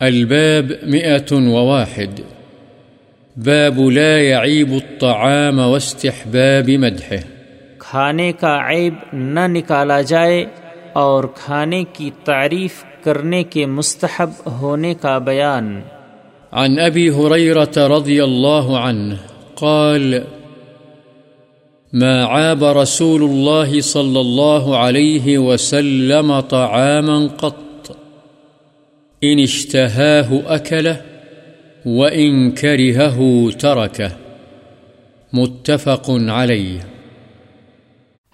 الباب مئة وواحد. باب لا يعيب الطعام واستحباب مدحه. کھانے کا عیب نہ نکالا جائے اور کھانے کی تعریف کرنے کے مستحب ہونے کا بیان۔ عن أبي هريرة رضي الله عنه قال ما عاب رسول الله صلى الله عليه وسلم طعاما قط إن اشتهاه أكله وإن كرهه تركه. متفق عليه.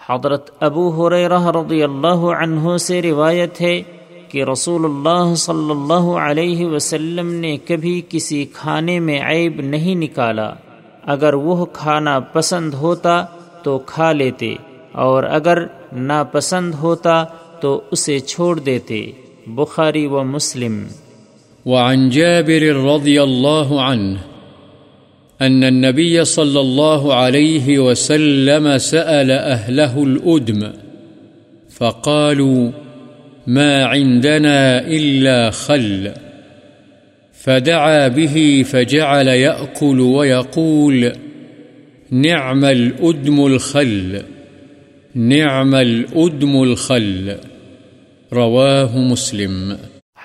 حضرت ابو حریرہ رضی اللہ عنہ سے روایت ہے کہ رسول اللہ صلی اللہ علیہ وسلم نے کبھی کسی کھانے میں عیب نہیں نکالا۔ اگر وہ کھانا پسند ہوتا تو کھا لیتے اور اگر ناپسند ہوتا تو اسے چھوڑ دیتے۔ بخاری و مسلم۔ وعن جابر رضي الله عنه أن النبي صلى الله عليه وسلم سأل أهله الأدم فقالوا ما عندنا إلا خل فدعا به فجعل يأكل ويقول نعم الأدم الخل، نعم الأدم الخل۔ رواه مسلم۔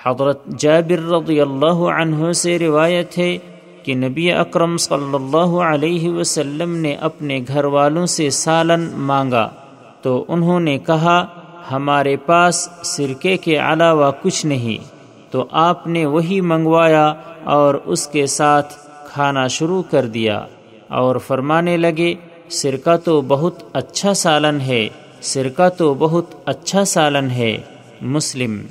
حضرت جابر رضی اللہ عنہ سے روایت ہے کہ نبی اکرم صلی اللہ علیہ وسلم نے اپنے گھر والوں سے سالن مانگا۔ تو انہوں نے کہا، ہمارے پاس سرکے کے علاوہ کچھ نہیں۔ تو آپ نے وہی منگوایا اور اس کے ساتھ کھانا شروع کر دیا۔ اور فرمانے لگے، سرکہ تو بہت اچھا سالن ہے۔ سرکہ تو بہت اچھا سالن ہے۔ مسلم